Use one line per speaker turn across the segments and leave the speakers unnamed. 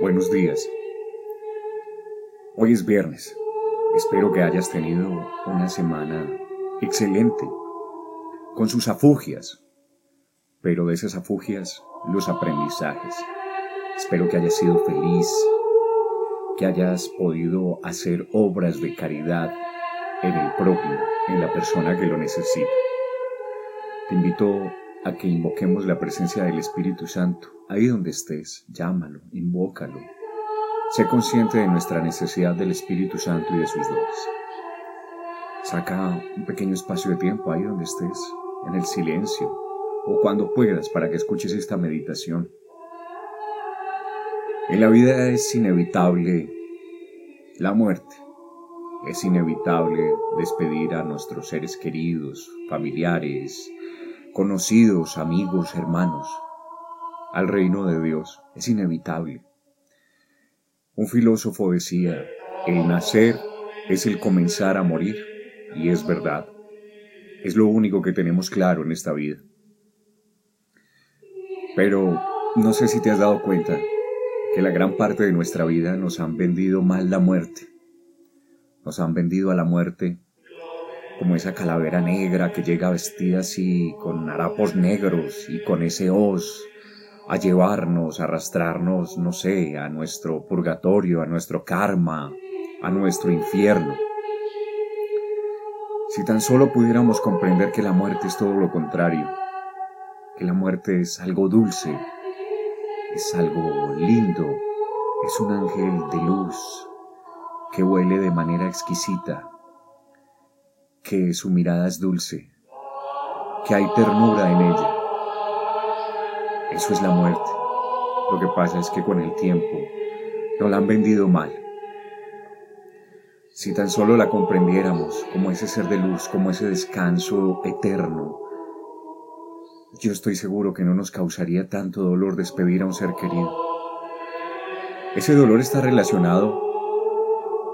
Buenos días. Hoy es viernes. Espero que hayas tenido una semana excelente, con sus afugias, pero de esas afugias los aprendizajes. Espero que hayas sido feliz, que hayas podido hacer obras de caridad en el prójimo, en la persona que lo necesita. Te invito a que invoquemos la presencia del Espíritu Santo. Ahí donde estés, llámalo, invócalo. Sé consciente de nuestra necesidad del Espíritu Santo y de sus dones. Saca un pequeño espacio de tiempo ahí donde estés, en el silencio, o cuando puedas para que escuches esta meditación. En la vida es inevitable la muerte. Es inevitable despedir a nuestros seres queridos, familiares, conocidos, amigos, hermanos, al reino de Dios. Es inevitable. Un filósofo decía, el nacer es el comenzar a morir, y es verdad. Es lo único que tenemos claro en esta vida. Pero no sé si te has dado cuenta que la gran parte de nuestra vida nos han vendido mal la muerte. Nos han vendido a la muerte como esa calavera negra que llega vestida así con harapos negros y con ese hoz a llevarnos, a arrastrarnos, no sé, a nuestro purgatorio, a nuestro karma, a nuestro infierno. Si tan solo pudiéramos comprender que la muerte es todo lo contrario, que la muerte es algo dulce, es algo lindo, es un ángel de luz que huele de manera exquisita, que su mirada es dulce, que hay ternura en ella. Eso es la muerte. Lo que pasa es que con el tiempo nos la han vendido mal. Si tan solo la comprendiéramos como ese ser de luz, como ese descanso eterno, yo estoy seguro que no nos causaría tanto dolor despedir a un ser querido. Ese dolor está relacionado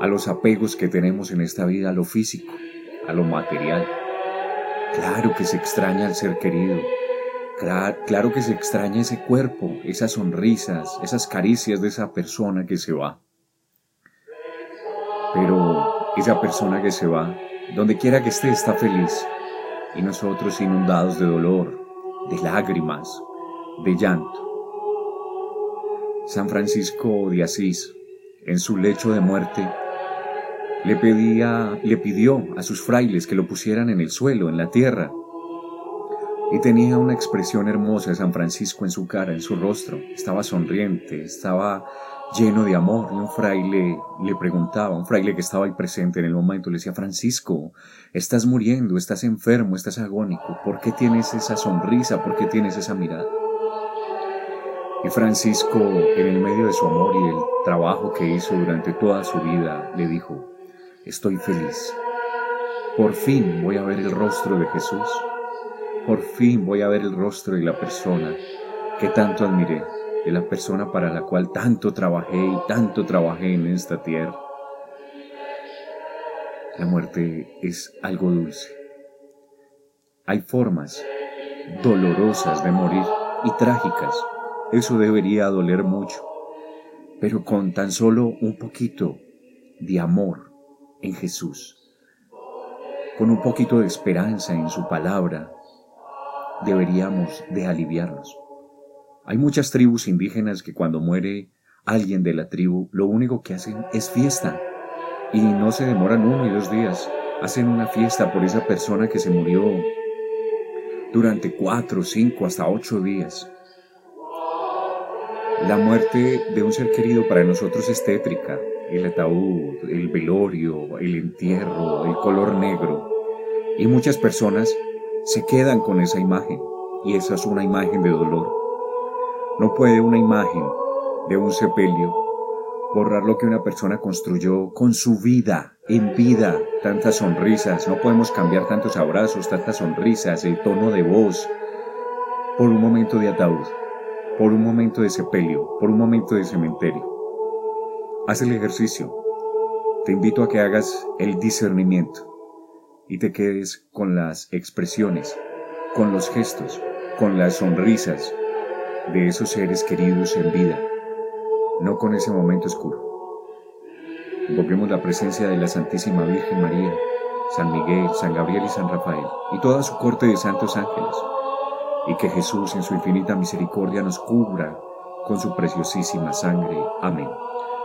a los apegos que tenemos en esta vida, a lo físico, a lo material. Claro que se extraña al ser querido. Claro que se extraña ese cuerpo, esas sonrisas, esas caricias de esa persona que se va. Pero esa persona que se va, donde quiera que esté, está feliz. Y nosotros inundados de dolor, de lágrimas, de llanto. San Francisco de Asís, en su lecho de muerte, le, pedía, le pidió a sus frailes que lo pusieran en el suelo, en la tierra. Y tenía una expresión hermosa de San Francisco en su cara, en su rostro. Estaba sonriente, estaba lleno de amor. Y un fraile le preguntaba, un fraile que estaba ahí presente en el momento, le decía, Francisco, estás muriendo, estás enfermo, estás agónico. ¿Por qué tienes esa sonrisa? ¿Por qué tienes esa mirada? Y Francisco, en el medio de su amor y el trabajo que hizo durante toda su vida, le dijo, estoy feliz. Por fin voy a ver el rostro de Jesús. Por fin voy a ver el rostro de la persona que tanto admiré, de la persona para la cual tanto trabajé y tanto trabajé en esta tierra. La muerte es algo dulce. Hay formas dolorosas de morir y trágicas. Eso debería doler mucho. Pero con tan solo un poquito de amor en Jesús, con un poquito de esperanza en su palabra, deberíamos de aliviarnos. Hay muchas tribus indígenas que cuando muere alguien de la tribu, lo único que hacen es fiesta. Y no se demoran uno y dos días. Hacen una fiesta por esa persona que se murió durante cuatro, cinco, hasta ocho días. La muerte de un ser querido para nosotros es tétrica. El ataúd, el velorio, el entierro, el color negro. Y muchas personas se quedan con esa imagen. Y esa es una imagen de dolor. No puede una imagen de un sepelio borrar lo que una persona construyó con su vida, en vida, tantas sonrisas. No podemos cambiar tantos abrazos, tantas sonrisas, el tono de voz, por un momento de ataúd por un momento de sepelio, por un momento de cementerio. Haz el ejercicio. Te invito a que hagas el discernimiento y te quedes con las expresiones, con los gestos, con las sonrisas de esos seres queridos en vida. no con ese momento oscuro. Invoquemos la presencia de la Santísima Virgen María, San Miguel, San Gabriel y San Rafael, y toda su corte de santos ángeles, y que Jesús en su infinita misericordia nos cubra con su preciosísima sangre. Amén.